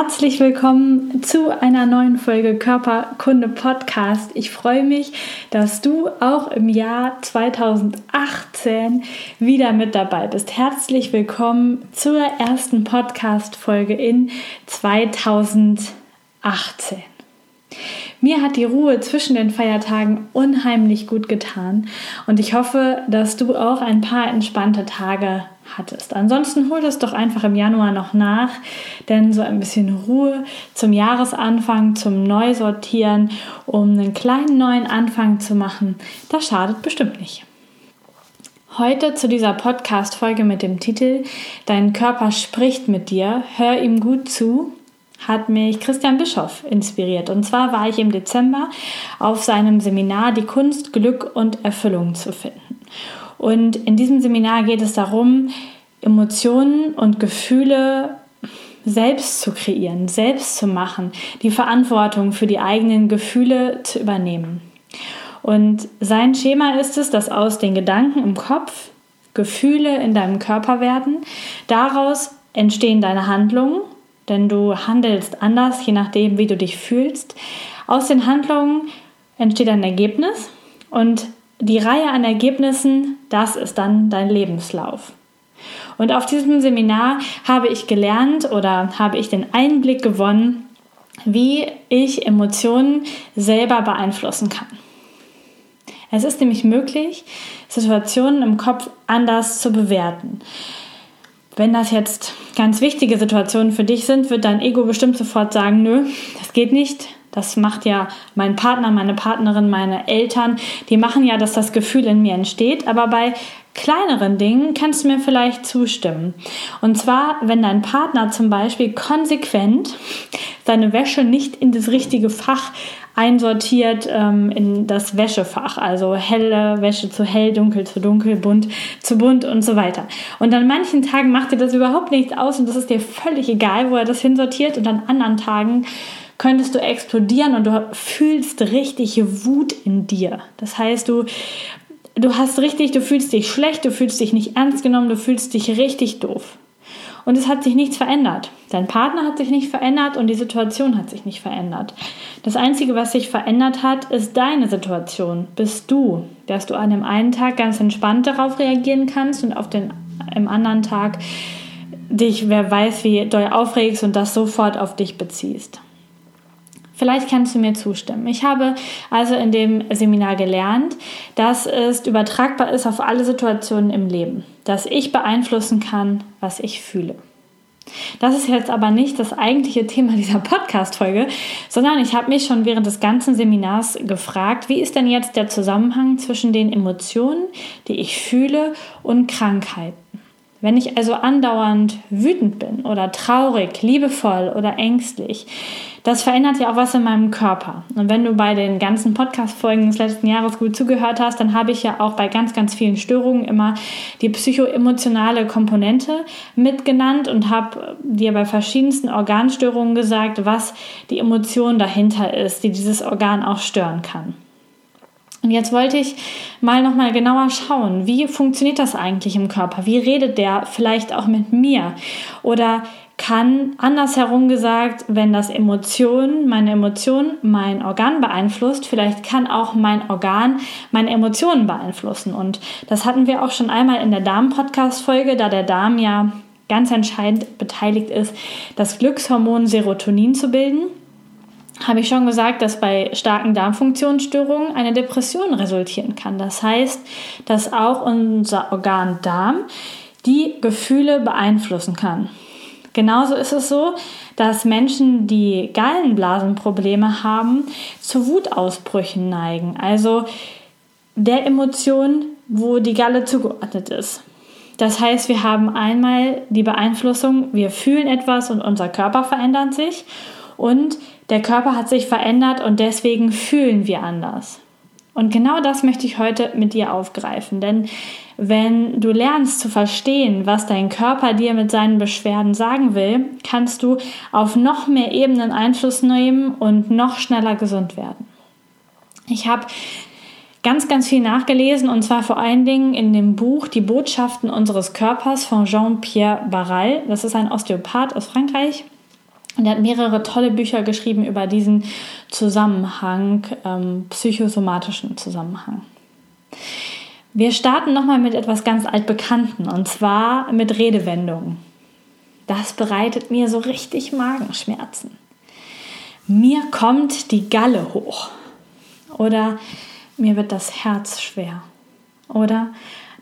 Herzlich willkommen zu einer neuen Folge Körperkunde Podcast. Ich freue mich, dass du auch im Jahr 2018 wieder mit dabei bist. Herzlich willkommen zur ersten Podcast-Folge in 2018. Mir hat die Ruhe zwischen den Feiertagen unheimlich gut getan und ich hoffe, dass du auch ein paar entspannte Tage hattest. Ansonsten hol das doch einfach im Januar noch nach, denn so ein bisschen Ruhe zum Jahresanfang, zum Neusortieren, um einen kleinen neuen Anfang zu machen, das schadet bestimmt nicht. Heute zu dieser Podcast-Folge mit dem Titel Dein Körper spricht mit dir, hör ihm gut zu, hat mich Christian Bischoff inspiriert. Und zwar war ich im Dezember auf seinem Seminar Die Kunst, Glück und Erfüllung zu finden. Und in diesem Seminar geht es darum, Emotionen und Gefühle selbst zu kreieren, selbst zu machen, die Verantwortung für die eigenen Gefühle zu übernehmen. Und sein Schema ist es, dass aus den Gedanken im Kopf Gefühle in deinem Körper werden. Daraus entstehen deine Handlungen, denn du handelst anders, je nachdem, wie du dich fühlst. Aus den Handlungen entsteht ein Ergebnis und die Reihe an Ergebnissen, das ist dann dein Lebenslauf. Und auf diesem Seminar habe ich gelernt oder habe ich den Einblick gewonnen, wie ich Emotionen selber beeinflussen kann. Es ist nämlich möglich, Situationen im Kopf anders zu bewerten. Wenn das jetzt ganz wichtige Situationen für dich sind, wird dein Ego bestimmt sofort sagen, nö, das geht nicht, das macht ja mein Partner, meine Partnerin, meine Eltern. Die machen ja, dass das Gefühl in mir entsteht. Aber bei kleineren Dingen kannst du mir vielleicht zustimmen. Und zwar, wenn dein Partner zum Beispiel konsequent seine Wäsche nicht in das richtige Fach einsortiert ähm, in das Wäschefach, also helle Wäsche zu hell, dunkel zu dunkel, bunt zu bunt und so weiter. Und an manchen Tagen macht dir das überhaupt nichts aus und das ist dir völlig egal, wo er das hinsortiert und an anderen Tagen könntest du explodieren und du fühlst richtig Wut in dir. Das heißt, du, du hast richtig, du fühlst dich schlecht, du fühlst dich nicht ernst genommen, du fühlst dich richtig doof. Und es hat sich nichts verändert. Dein Partner hat sich nicht verändert und die Situation hat sich nicht verändert. Das Einzige, was sich verändert hat, ist deine Situation. Bist du, dass du an dem einen Tag ganz entspannt darauf reagieren kannst und auf den im anderen Tag dich, wer weiß, wie doll aufregst und das sofort auf dich beziehst. Vielleicht kannst du mir zustimmen. Ich habe also in dem Seminar gelernt, dass es übertragbar ist auf alle Situationen im Leben, dass ich beeinflussen kann, was ich fühle. Das ist jetzt aber nicht das eigentliche Thema dieser Podcast-Folge, sondern ich habe mich schon während des ganzen Seminars gefragt, wie ist denn jetzt der Zusammenhang zwischen den Emotionen, die ich fühle, und Krankheiten? Wenn ich also andauernd wütend bin oder traurig, liebevoll oder ängstlich, das verändert ja auch was in meinem Körper. Und wenn du bei den ganzen Podcast-Folgen des letzten Jahres gut zugehört hast, dann habe ich ja auch bei ganz, ganz vielen Störungen immer die psychoemotionale Komponente mitgenannt und habe dir bei verschiedensten Organstörungen gesagt, was die Emotion dahinter ist, die dieses Organ auch stören kann. Und jetzt wollte ich mal noch mal genauer schauen, wie funktioniert das eigentlich im Körper? Wie redet der vielleicht auch mit mir? Oder kann andersherum gesagt, wenn das Emotion, meine Emotion mein Organ beeinflusst, vielleicht kann auch mein Organ meine Emotionen beeinflussen. Und das hatten wir auch schon einmal in der Darm-Podcast-Folge, da der Darm ja ganz entscheidend beteiligt ist, das Glückshormon Serotonin zu bilden habe ich schon gesagt, dass bei starken Darmfunktionsstörungen eine Depression resultieren kann. Das heißt, dass auch unser Organ Darm die Gefühle beeinflussen kann. Genauso ist es so, dass Menschen, die Gallenblasenprobleme haben, zu Wutausbrüchen neigen. Also der Emotion, wo die Galle zugeordnet ist. Das heißt, wir haben einmal die Beeinflussung, wir fühlen etwas und unser Körper verändert sich und der Körper hat sich verändert und deswegen fühlen wir anders. Und genau das möchte ich heute mit dir aufgreifen, denn wenn du lernst zu verstehen, was dein Körper dir mit seinen Beschwerden sagen will, kannst du auf noch mehr Ebenen Einfluss nehmen und noch schneller gesund werden. Ich habe ganz, ganz viel nachgelesen und zwar vor allen Dingen in dem Buch Die Botschaften unseres Körpers von Jean-Pierre Barral. Das ist ein Osteopath aus Frankreich. Und er hat mehrere tolle Bücher geschrieben über diesen Zusammenhang, ähm, psychosomatischen Zusammenhang. Wir starten nochmal mit etwas ganz Altbekannten und zwar mit Redewendungen. Das bereitet mir so richtig Magenschmerzen. Mir kommt die Galle hoch. Oder mir wird das Herz schwer. Oder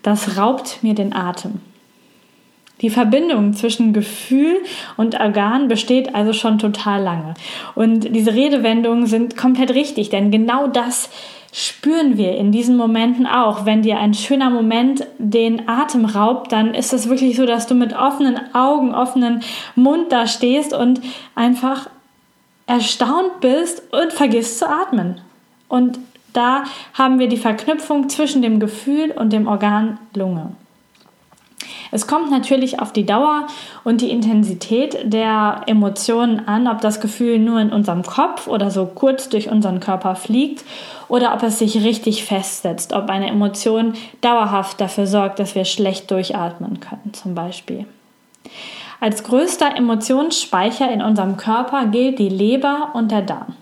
das raubt mir den Atem. Die Verbindung zwischen Gefühl und Organ besteht also schon total lange. Und diese Redewendungen sind komplett richtig, denn genau das spüren wir in diesen Momenten auch. Wenn dir ein schöner Moment den Atem raubt, dann ist es wirklich so, dass du mit offenen Augen, offenen Mund da stehst und einfach erstaunt bist und vergisst zu atmen. Und da haben wir die Verknüpfung zwischen dem Gefühl und dem Organ Lunge. Es kommt natürlich auf die Dauer und die Intensität der Emotionen an, ob das Gefühl nur in unserem Kopf oder so kurz durch unseren Körper fliegt oder ob es sich richtig festsetzt, ob eine Emotion dauerhaft dafür sorgt, dass wir schlecht durchatmen können zum Beispiel. Als größter Emotionsspeicher in unserem Körper gilt die Leber und der Darm.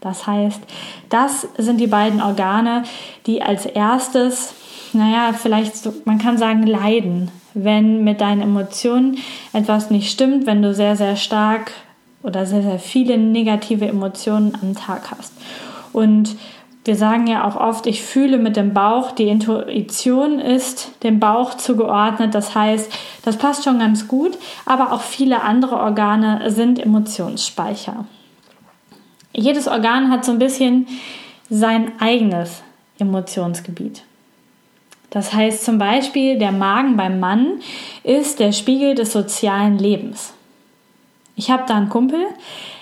Das heißt, das sind die beiden Organe, die als erstes, naja, vielleicht, so, man kann sagen, leiden, wenn mit deinen Emotionen etwas nicht stimmt, wenn du sehr, sehr stark oder sehr, sehr viele negative Emotionen am Tag hast. Und wir sagen ja auch oft, ich fühle mit dem Bauch. Die Intuition ist dem Bauch zugeordnet. Das heißt, das passt schon ganz gut. Aber auch viele andere Organe sind Emotionsspeicher. Jedes Organ hat so ein bisschen sein eigenes Emotionsgebiet. Das heißt zum Beispiel, der Magen beim Mann ist der Spiegel des sozialen Lebens. Ich habe da einen Kumpel,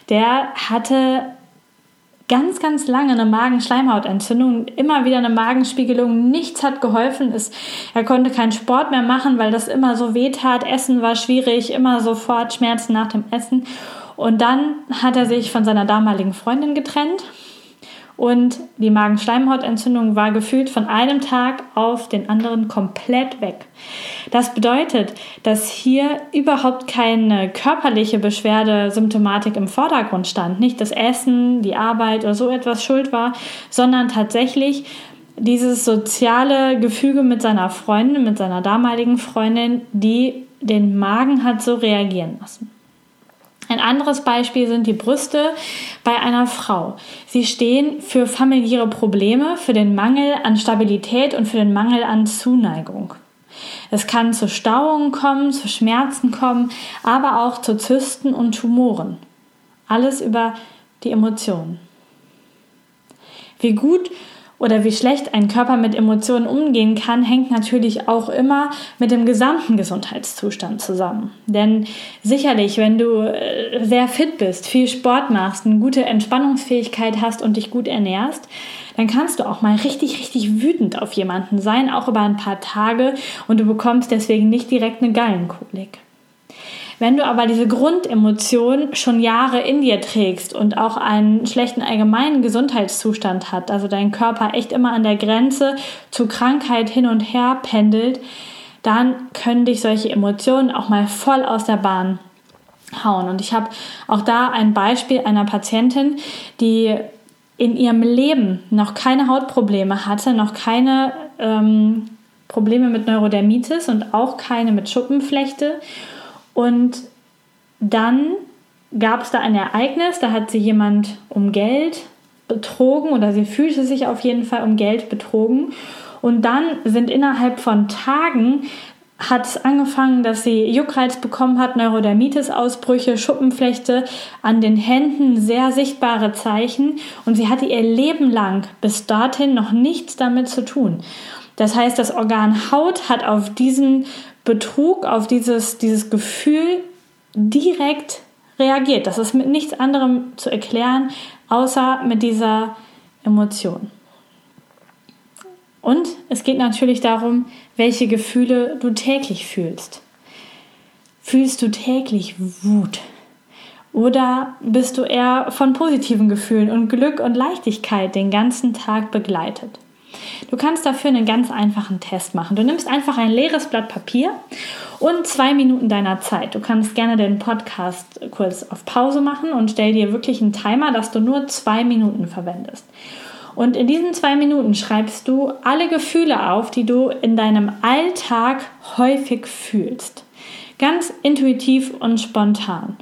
der hatte ganz, ganz lange eine Magenschleimhautentzündung, immer wieder eine Magenspiegelung, nichts hat geholfen. Es, er konnte keinen Sport mehr machen, weil das immer so weh tat. Essen war schwierig, immer sofort Schmerzen nach dem Essen. Und dann hat er sich von seiner damaligen Freundin getrennt und die Magenschleimhautentzündung war gefühlt von einem Tag auf den anderen komplett weg. Das bedeutet, dass hier überhaupt keine körperliche Beschwerde, Symptomatik im Vordergrund stand. Nicht das Essen, die Arbeit oder so etwas schuld war, sondern tatsächlich dieses soziale Gefüge mit seiner Freundin, mit seiner damaligen Freundin, die den Magen hat so reagieren lassen. Ein anderes Beispiel sind die Brüste bei einer Frau. Sie stehen für familiäre Probleme, für den Mangel an Stabilität und für den Mangel an Zuneigung. Es kann zu Stauungen kommen, zu Schmerzen kommen, aber auch zu Zysten und Tumoren. Alles über die Emotionen. Wie gut oder wie schlecht ein Körper mit Emotionen umgehen kann, hängt natürlich auch immer mit dem gesamten Gesundheitszustand zusammen. Denn sicherlich, wenn du äh, sehr fit bist, viel Sport machst, eine gute Entspannungsfähigkeit hast und dich gut ernährst, dann kannst du auch mal richtig, richtig wütend auf jemanden sein, auch über ein paar Tage und du bekommst deswegen nicht direkt eine Gallenkolik. Wenn du aber diese Grundemotion schon Jahre in dir trägst und auch einen schlechten allgemeinen Gesundheitszustand hat, also dein Körper echt immer an der Grenze zu Krankheit hin und her pendelt, dann können dich solche Emotionen auch mal voll aus der Bahn hauen. Und ich habe auch da ein Beispiel einer Patientin, die in ihrem Leben noch keine Hautprobleme hatte, noch keine ähm, Probleme mit Neurodermitis und auch keine mit Schuppenflechte und dann gab es da ein Ereignis, da hat sie jemand um Geld betrogen oder sie fühlte sich auf jeden Fall um Geld betrogen. Und dann sind innerhalb von Tagen hat es angefangen, dass sie Juckreiz bekommen hat, Neurodermitis-Ausbrüche, Schuppenflechte, an den Händen sehr sichtbare Zeichen und sie hatte ihr Leben lang bis dorthin noch nichts damit zu tun. Das heißt, das Organ Haut hat auf diesen Betrug, auf dieses, dieses Gefühl direkt reagiert. Das ist mit nichts anderem zu erklären, außer mit dieser Emotion. Und es geht natürlich darum, welche Gefühle du täglich fühlst. Fühlst du täglich Wut? Oder bist du eher von positiven Gefühlen und Glück und Leichtigkeit den ganzen Tag begleitet? Du kannst dafür einen ganz einfachen Test machen. Du nimmst einfach ein leeres Blatt Papier und zwei Minuten deiner Zeit. Du kannst gerne den Podcast kurz auf Pause machen und stell dir wirklich einen Timer, dass du nur zwei Minuten verwendest. Und in diesen zwei Minuten schreibst du alle Gefühle auf, die du in deinem Alltag häufig fühlst. Ganz intuitiv und spontan.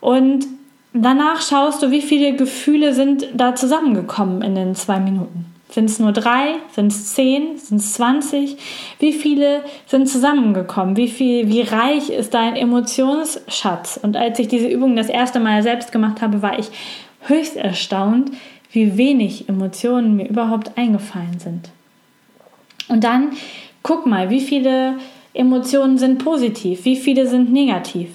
Und danach schaust du, wie viele Gefühle sind da zusammengekommen in den zwei Minuten. Sind es nur drei? Sind es zehn? Sind es zwanzig? Wie viele sind zusammengekommen? Wie viel, wie reich ist dein Emotionsschatz? Und als ich diese Übung das erste Mal selbst gemacht habe, war ich höchst erstaunt, wie wenig Emotionen mir überhaupt eingefallen sind. Und dann guck mal, wie viele Emotionen sind positiv, wie viele sind negativ.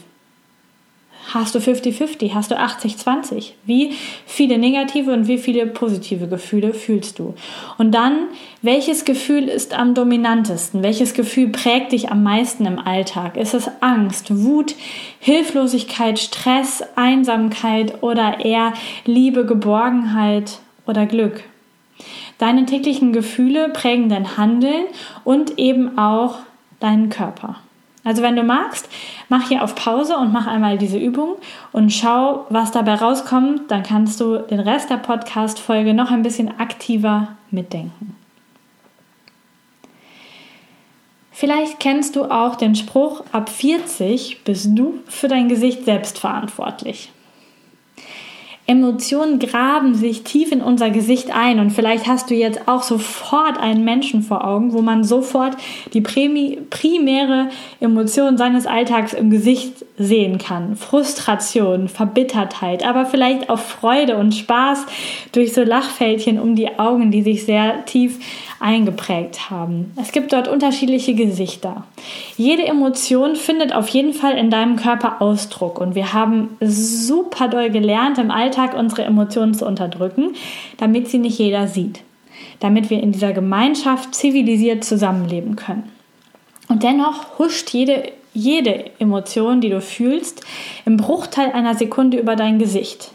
Hast du 50-50? Hast du 80-20? Wie viele negative und wie viele positive Gefühle fühlst du? Und dann, welches Gefühl ist am dominantesten? Welches Gefühl prägt dich am meisten im Alltag? Ist es Angst, Wut, Hilflosigkeit, Stress, Einsamkeit oder eher Liebe, Geborgenheit oder Glück? Deine täglichen Gefühle prägen dein Handeln und eben auch deinen Körper. Also wenn du magst, mach hier auf Pause und mach einmal diese Übung und schau, was dabei rauskommt. Dann kannst du den Rest der Podcast-Folge noch ein bisschen aktiver mitdenken. Vielleicht kennst du auch den Spruch, ab 40 bist du für dein Gesicht selbst verantwortlich. Emotionen graben sich tief in unser Gesicht ein und vielleicht hast du jetzt auch sofort einen Menschen vor Augen, wo man sofort die primäre Emotion seines Alltags im Gesicht sehen kann. Frustration, Verbittertheit, aber vielleicht auch Freude und Spaß durch so Lachfältchen um die Augen, die sich sehr tief eingeprägt haben. Es gibt dort unterschiedliche Gesichter. Jede Emotion findet auf jeden Fall in deinem Körper Ausdruck und wir haben super doll gelernt, im Alltag unsere Emotionen zu unterdrücken, damit sie nicht jeder sieht, damit wir in dieser Gemeinschaft zivilisiert zusammenleben können. Und dennoch huscht jede jede Emotion, die du fühlst, im Bruchteil einer Sekunde über dein Gesicht.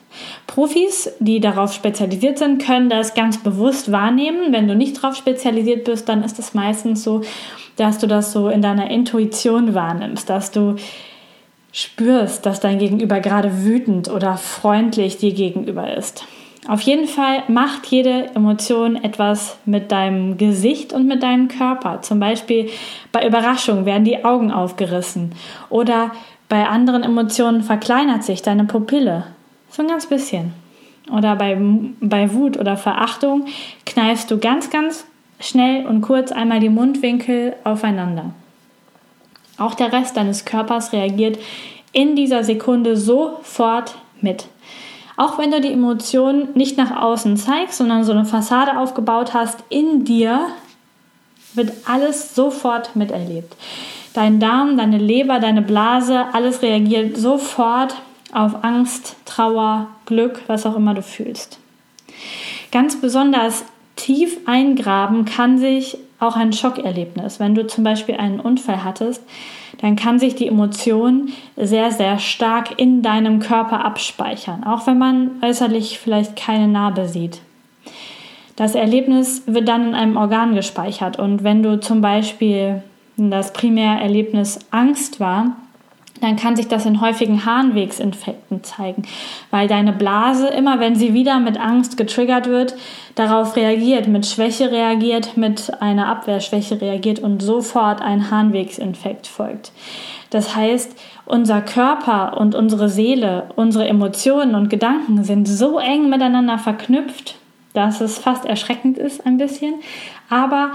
Profis, die darauf spezialisiert sind, können das ganz bewusst wahrnehmen. Wenn du nicht darauf spezialisiert bist, dann ist es meistens so, dass du das so in deiner Intuition wahrnimmst, dass du spürst, dass dein Gegenüber gerade wütend oder freundlich dir gegenüber ist. Auf jeden Fall macht jede Emotion etwas mit deinem Gesicht und mit deinem Körper. Zum Beispiel bei Überraschung werden die Augen aufgerissen oder bei anderen Emotionen verkleinert sich deine Pupille. So ein ganz bisschen. Oder bei, bei Wut oder Verachtung kneifst du ganz, ganz schnell und kurz einmal die Mundwinkel aufeinander. Auch der Rest deines Körpers reagiert in dieser Sekunde sofort mit. Auch wenn du die Emotionen nicht nach außen zeigst, sondern so eine Fassade aufgebaut hast, in dir wird alles sofort miterlebt. Dein Darm, deine Leber, deine Blase, alles reagiert sofort auf Angst, Trauer, Glück, was auch immer du fühlst. Ganz besonders tief eingraben kann sich auch ein Schockerlebnis. Wenn du zum Beispiel einen Unfall hattest, dann kann sich die Emotion sehr, sehr stark in deinem Körper abspeichern, auch wenn man äußerlich vielleicht keine Narbe sieht. Das Erlebnis wird dann in einem Organ gespeichert und wenn du zum Beispiel das Primärerlebnis Angst war, dann kann sich das in häufigen Harnwegsinfekten zeigen, weil deine Blase immer, wenn sie wieder mit Angst getriggert wird, darauf reagiert, mit Schwäche reagiert, mit einer Abwehrschwäche reagiert und sofort ein Harnwegsinfekt folgt. Das heißt, unser Körper und unsere Seele, unsere Emotionen und Gedanken sind so eng miteinander verknüpft, dass es fast erschreckend ist ein bisschen, aber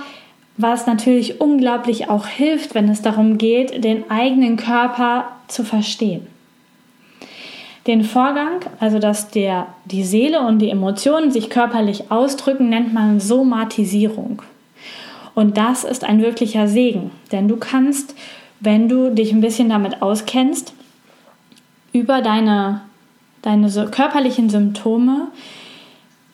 was natürlich unglaublich auch hilft, wenn es darum geht, den eigenen Körper zu verstehen. Den Vorgang, also dass der, die Seele und die Emotionen sich körperlich ausdrücken, nennt man Somatisierung. Und das ist ein wirklicher Segen, denn du kannst, wenn du dich ein bisschen damit auskennst, über deine, deine körperlichen Symptome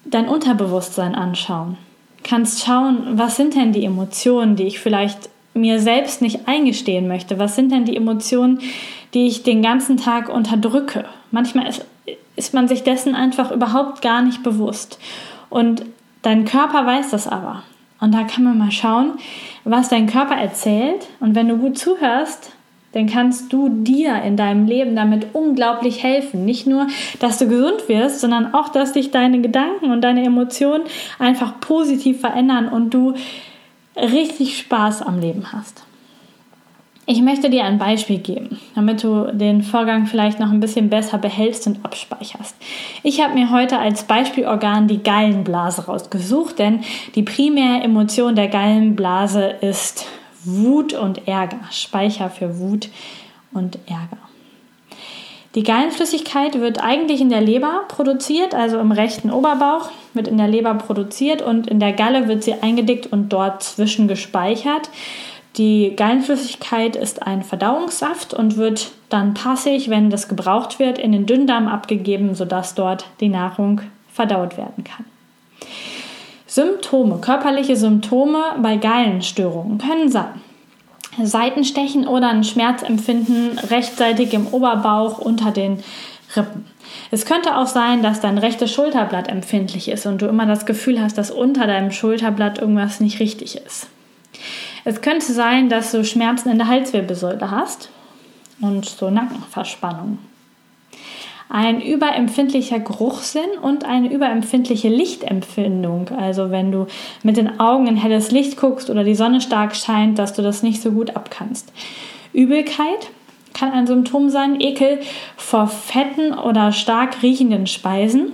dein Unterbewusstsein anschauen. Kannst schauen, was sind denn die Emotionen, die ich vielleicht mir selbst nicht eingestehen möchte. Was sind denn die Emotionen, die ich den ganzen Tag unterdrücke? Manchmal ist, ist man sich dessen einfach überhaupt gar nicht bewusst. Und dein Körper weiß das aber. Und da kann man mal schauen, was dein Körper erzählt. Und wenn du gut zuhörst, dann kannst du dir in deinem Leben damit unglaublich helfen. Nicht nur, dass du gesund wirst, sondern auch, dass dich deine Gedanken und deine Emotionen einfach positiv verändern und du richtig Spaß am Leben hast. Ich möchte dir ein Beispiel geben, damit du den Vorgang vielleicht noch ein bisschen besser behältst und abspeicherst. Ich habe mir heute als Beispielorgan die Gallenblase rausgesucht, denn die primäre Emotion der Gallenblase ist Wut und Ärger. Speicher für Wut und Ärger. Die Gallenflüssigkeit wird eigentlich in der Leber produziert, also im rechten Oberbauch wird in der Leber produziert und in der Galle wird sie eingedickt und dort zwischen gespeichert. Die Gallenflüssigkeit ist ein Verdauungssaft und wird dann passig, wenn das gebraucht wird, in den Dünndarm abgegeben, sodass dort die Nahrung verdaut werden kann. Symptome, körperliche Symptome bei Gallenstörungen können sein Seitenstechen oder ein Schmerzempfinden rechtzeitig im Oberbauch unter den Rippen. Es könnte auch sein, dass dein rechtes Schulterblatt empfindlich ist und du immer das Gefühl hast, dass unter deinem Schulterblatt irgendwas nicht richtig ist. Es könnte sein, dass du Schmerzen in der Halswirbelsäule hast und so Nackenverspannung. Ein überempfindlicher Geruchssinn und eine überempfindliche Lichtempfindung. Also wenn du mit den Augen in helles Licht guckst oder die Sonne stark scheint, dass du das nicht so gut abkannst. Übelkeit kann ein Symptom sein, Ekel vor fetten oder stark riechenden Speisen.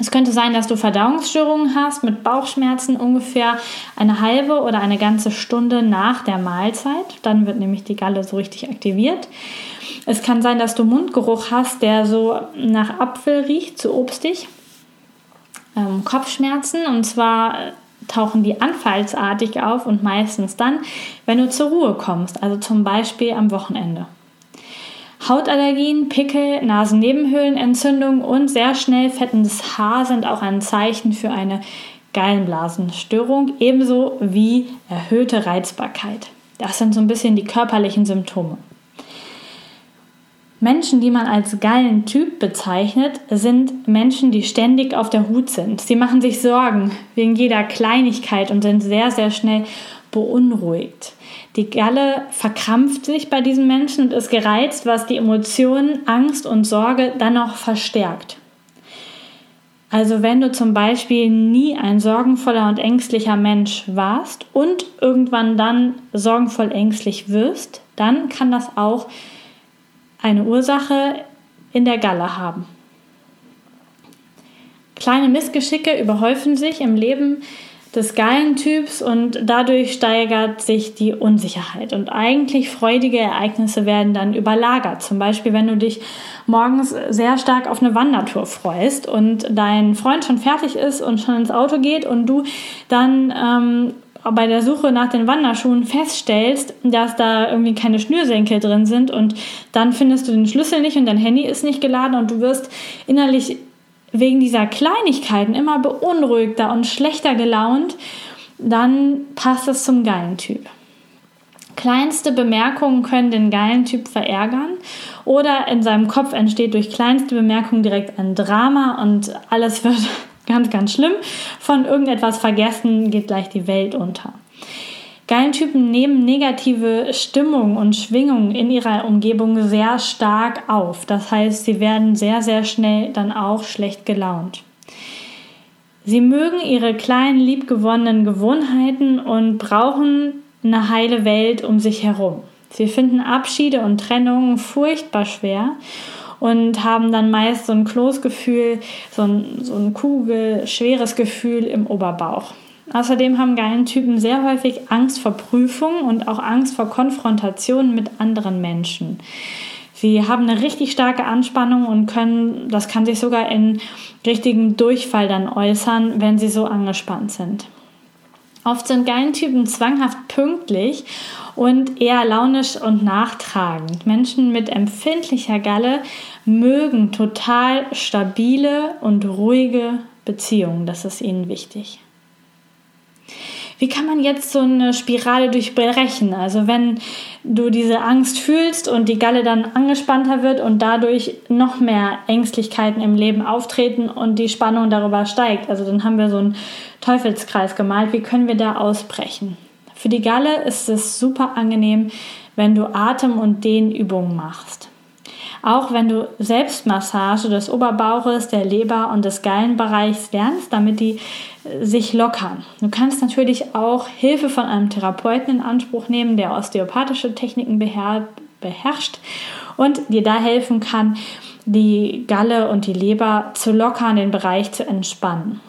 Es könnte sein, dass du Verdauungsstörungen hast mit Bauchschmerzen ungefähr eine halbe oder eine ganze Stunde nach der Mahlzeit. Dann wird nämlich die Galle so richtig aktiviert. Es kann sein, dass du Mundgeruch hast, der so nach Apfel riecht, zu obstig. Ähm, Kopfschmerzen und zwar tauchen die anfallsartig auf und meistens dann, wenn du zur Ruhe kommst, also zum Beispiel am Wochenende. Hautallergien, Pickel, Nasennebenhöhlenentzündung und sehr schnell fettendes Haar sind auch ein Zeichen für eine Gallenblasenstörung, ebenso wie erhöhte Reizbarkeit. Das sind so ein bisschen die körperlichen Symptome. Menschen, die man als Gallentyp bezeichnet, sind Menschen, die ständig auf der Hut sind. Sie machen sich Sorgen wegen jeder Kleinigkeit und sind sehr, sehr schnell beunruhigt. Die Galle verkrampft sich bei diesen Menschen und ist gereizt, was die Emotionen Angst und Sorge dann noch verstärkt. Also wenn du zum Beispiel nie ein sorgenvoller und ängstlicher Mensch warst und irgendwann dann sorgenvoll ängstlich wirst, dann kann das auch eine Ursache in der Galle haben. Kleine Missgeschicke überhäufen sich im Leben des Gallentyps und dadurch steigert sich die Unsicherheit. Und eigentlich freudige Ereignisse werden dann überlagert. Zum Beispiel, wenn du dich morgens sehr stark auf eine Wandertour freust und dein Freund schon fertig ist und schon ins Auto geht und du dann ähm, bei der Suche nach den Wanderschuhen feststellst, dass da irgendwie keine Schnürsenkel drin sind und dann findest du den Schlüssel nicht und dein Handy ist nicht geladen und du wirst innerlich wegen dieser Kleinigkeiten immer beunruhigter und schlechter gelaunt, dann passt es zum geilen Typ. Kleinste Bemerkungen können den geilen Typ verärgern oder in seinem Kopf entsteht durch kleinste Bemerkungen direkt ein Drama und alles wird ganz, ganz schlimm. Von irgendetwas vergessen geht gleich die Welt unter. Gallentypen nehmen negative Stimmung und Schwingung in ihrer Umgebung sehr stark auf. Das heißt, sie werden sehr, sehr schnell dann auch schlecht gelaunt. Sie mögen ihre kleinen, liebgewonnenen Gewohnheiten und brauchen eine heile Welt um sich herum. Sie finden Abschiede und Trennungen furchtbar schwer und haben dann meist so ein Kloßgefühl, so ein, so ein Kugel, schweres Gefühl im Oberbauch. Außerdem haben Gallentypen sehr häufig Angst vor Prüfungen und auch Angst vor Konfrontationen mit anderen Menschen. Sie haben eine richtig starke Anspannung und können, das kann sich sogar in richtigen Durchfall dann äußern, wenn sie so angespannt sind. Oft sind Gallentypen zwanghaft pünktlich und eher launisch und nachtragend. Menschen mit empfindlicher Galle mögen total stabile und ruhige Beziehungen. Das ist ihnen wichtig. Wie kann man jetzt so eine Spirale durchbrechen? Also wenn du diese Angst fühlst und die Galle dann angespannter wird und dadurch noch mehr Ängstlichkeiten im Leben auftreten und die Spannung darüber steigt. Also dann haben wir so einen Teufelskreis gemalt. Wie können wir da ausbrechen? Für die Galle ist es super angenehm, wenn du Atem- und Dehnübungen machst. Auch wenn du Selbstmassage des Oberbauches, der Leber und des Gallenbereichs lernst, damit die äh, sich lockern. Du kannst natürlich auch Hilfe von einem Therapeuten in Anspruch nehmen, der osteopathische Techniken beherrscht und dir da helfen kann, die Galle und die Leber zu lockern, den Bereich zu entspannen.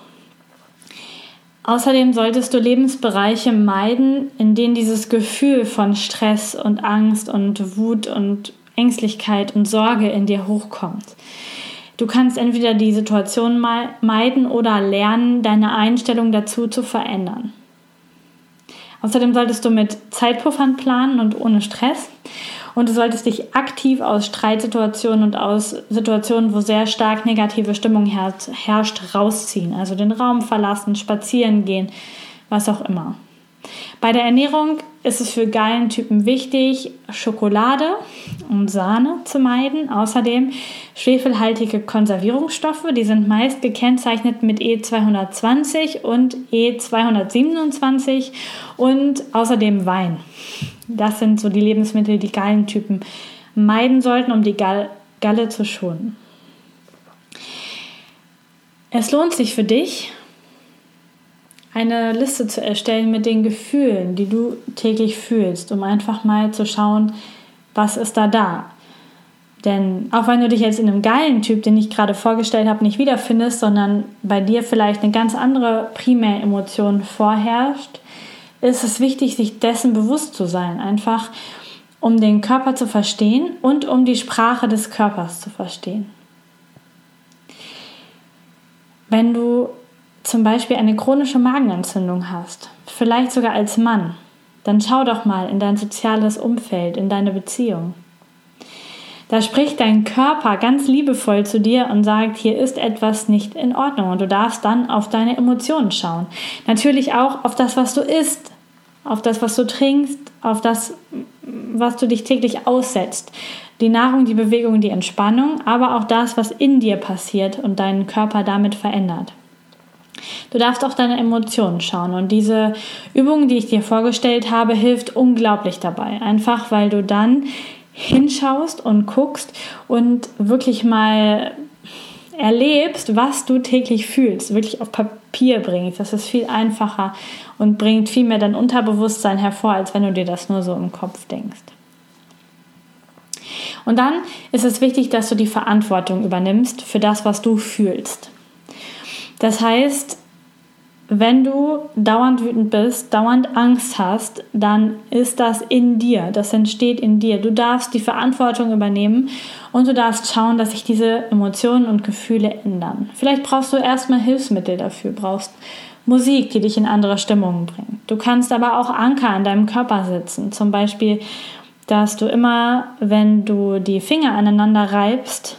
Außerdem solltest du Lebensbereiche meiden, in denen dieses Gefühl von Stress und Angst und Wut und Ängstlichkeit und Sorge in dir hochkommt. Du kannst entweder die Situation meiden oder lernen, deine Einstellung dazu zu verändern. Außerdem solltest du mit Zeitpuffern planen und ohne Stress. Und du solltest dich aktiv aus Streitsituationen und aus Situationen, wo sehr stark negative Stimmung herrscht, rausziehen. Also den Raum verlassen, spazieren gehen, was auch immer. Bei der Ernährung ist es für Gallentypen wichtig, Schokolade und Sahne zu meiden. Außerdem schwefelhaltige Konservierungsstoffe, die sind meist gekennzeichnet mit E220 und E227 und außerdem Wein. Das sind so die Lebensmittel, die Gallentypen meiden sollten, um die Galle zu schonen. Es lohnt sich für dich, eine Liste zu erstellen mit den Gefühlen, die du täglich fühlst, um einfach mal zu schauen, was ist da da. Denn auch wenn du dich jetzt in einem geilen Typ, den ich gerade vorgestellt habe, nicht wiederfindest, sondern bei dir vielleicht eine ganz andere Primäremotion vorherrscht, ist es wichtig, sich dessen bewusst zu sein. Einfach um den Körper zu verstehen und um die Sprache des Körpers zu verstehen. Wenn du zum Beispiel eine chronische Magenentzündung hast, vielleicht sogar als Mann, dann schau doch mal in dein soziales Umfeld, in deine Beziehung. Da spricht dein Körper ganz liebevoll zu dir und sagt, hier ist etwas nicht in Ordnung und du darfst dann auf deine Emotionen schauen. Natürlich auch auf das, was du isst, auf das, was du trinkst, auf das, was du dich täglich aussetzt. Die Nahrung, die Bewegung, die Entspannung, aber auch das, was in dir passiert und deinen Körper damit verändert. Du darfst auch deine Emotionen schauen und diese Übung, die ich dir vorgestellt habe, hilft unglaublich dabei. Einfach weil du dann hinschaust und guckst und wirklich mal erlebst, was du täglich fühlst, wirklich auf Papier bringst. Das ist viel einfacher und bringt viel mehr dein Unterbewusstsein hervor, als wenn du dir das nur so im Kopf denkst. Und dann ist es wichtig, dass du die Verantwortung übernimmst für das, was du fühlst. Das heißt, wenn du dauernd wütend bist, dauernd Angst hast, dann ist das in dir, das entsteht in dir. Du darfst die Verantwortung übernehmen und du darfst schauen, dass sich diese Emotionen und Gefühle ändern. Vielleicht brauchst du erstmal Hilfsmittel dafür, brauchst Musik, die dich in andere Stimmungen bringt. Du kannst aber auch Anker in deinem Körper setzen, zum Beispiel, dass du immer, wenn du die Finger aneinander reibst,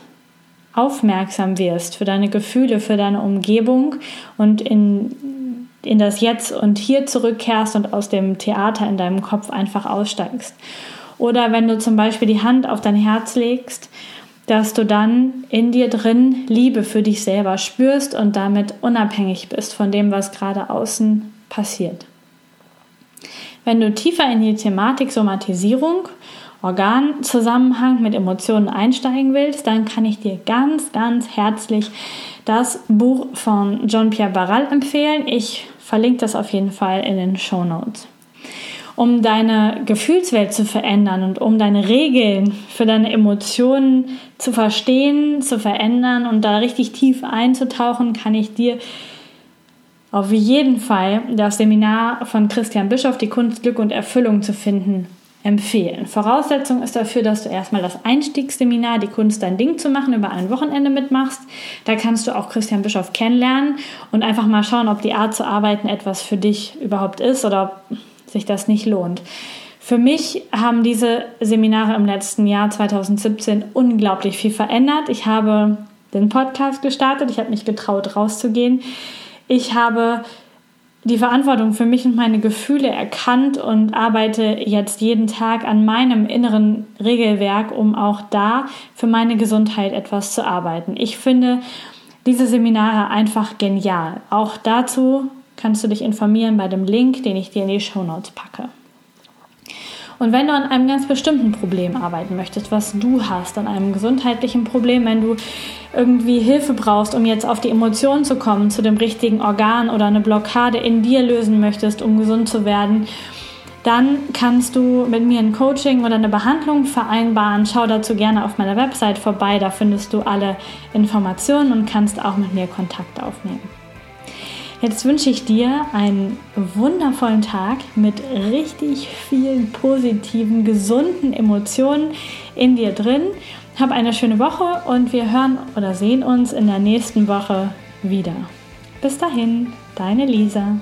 aufmerksam wirst für deine Gefühle, für deine Umgebung und in, in das Jetzt und Hier zurückkehrst und aus dem Theater in deinem Kopf einfach aussteigst. Oder wenn du zum Beispiel die Hand auf dein Herz legst, dass du dann in dir drin Liebe für dich selber spürst und damit unabhängig bist von dem, was gerade außen passiert. Wenn du tiefer in die Thematik Somatisierung Organzusammenhang mit Emotionen einsteigen willst, dann kann ich dir ganz, ganz herzlich das Buch von Jean-Pierre Barral empfehlen. Ich verlinke das auf jeden Fall in den Show Notes. Um deine Gefühlswelt zu verändern und um deine Regeln für deine Emotionen zu verstehen, zu verändern und da richtig tief einzutauchen, kann ich dir auf jeden Fall das Seminar von Christian Bischoff, die Kunst, Glück und Erfüllung zu finden, empfehlen. Voraussetzung ist dafür, dass du erstmal das Einstiegsseminar, die Kunst dein Ding zu machen, über ein Wochenende mitmachst. Da kannst du auch Christian Bischof kennenlernen und einfach mal schauen, ob die Art zu arbeiten etwas für dich überhaupt ist oder ob sich das nicht lohnt. Für mich haben diese Seminare im letzten Jahr 2017 unglaublich viel verändert. Ich habe den Podcast gestartet, ich habe mich getraut rauszugehen. Ich habe die Verantwortung für mich und meine Gefühle erkannt und arbeite jetzt jeden Tag an meinem inneren Regelwerk, um auch da für meine Gesundheit etwas zu arbeiten. Ich finde diese Seminare einfach genial. Auch dazu kannst du dich informieren bei dem Link, den ich dir in die Show Notes packe. Und wenn du an einem ganz bestimmten Problem arbeiten möchtest, was du hast, an einem gesundheitlichen Problem, wenn du irgendwie Hilfe brauchst, um jetzt auf die Emotionen zu kommen, zu dem richtigen Organ oder eine Blockade in dir lösen möchtest, um gesund zu werden, dann kannst du mit mir ein Coaching oder eine Behandlung vereinbaren. Schau dazu gerne auf meiner Website vorbei, da findest du alle Informationen und kannst auch mit mir Kontakt aufnehmen. Jetzt wünsche ich dir einen wundervollen Tag mit richtig vielen positiven, gesunden Emotionen in dir drin. Hab eine schöne Woche und wir hören oder sehen uns in der nächsten Woche wieder. Bis dahin, deine Lisa.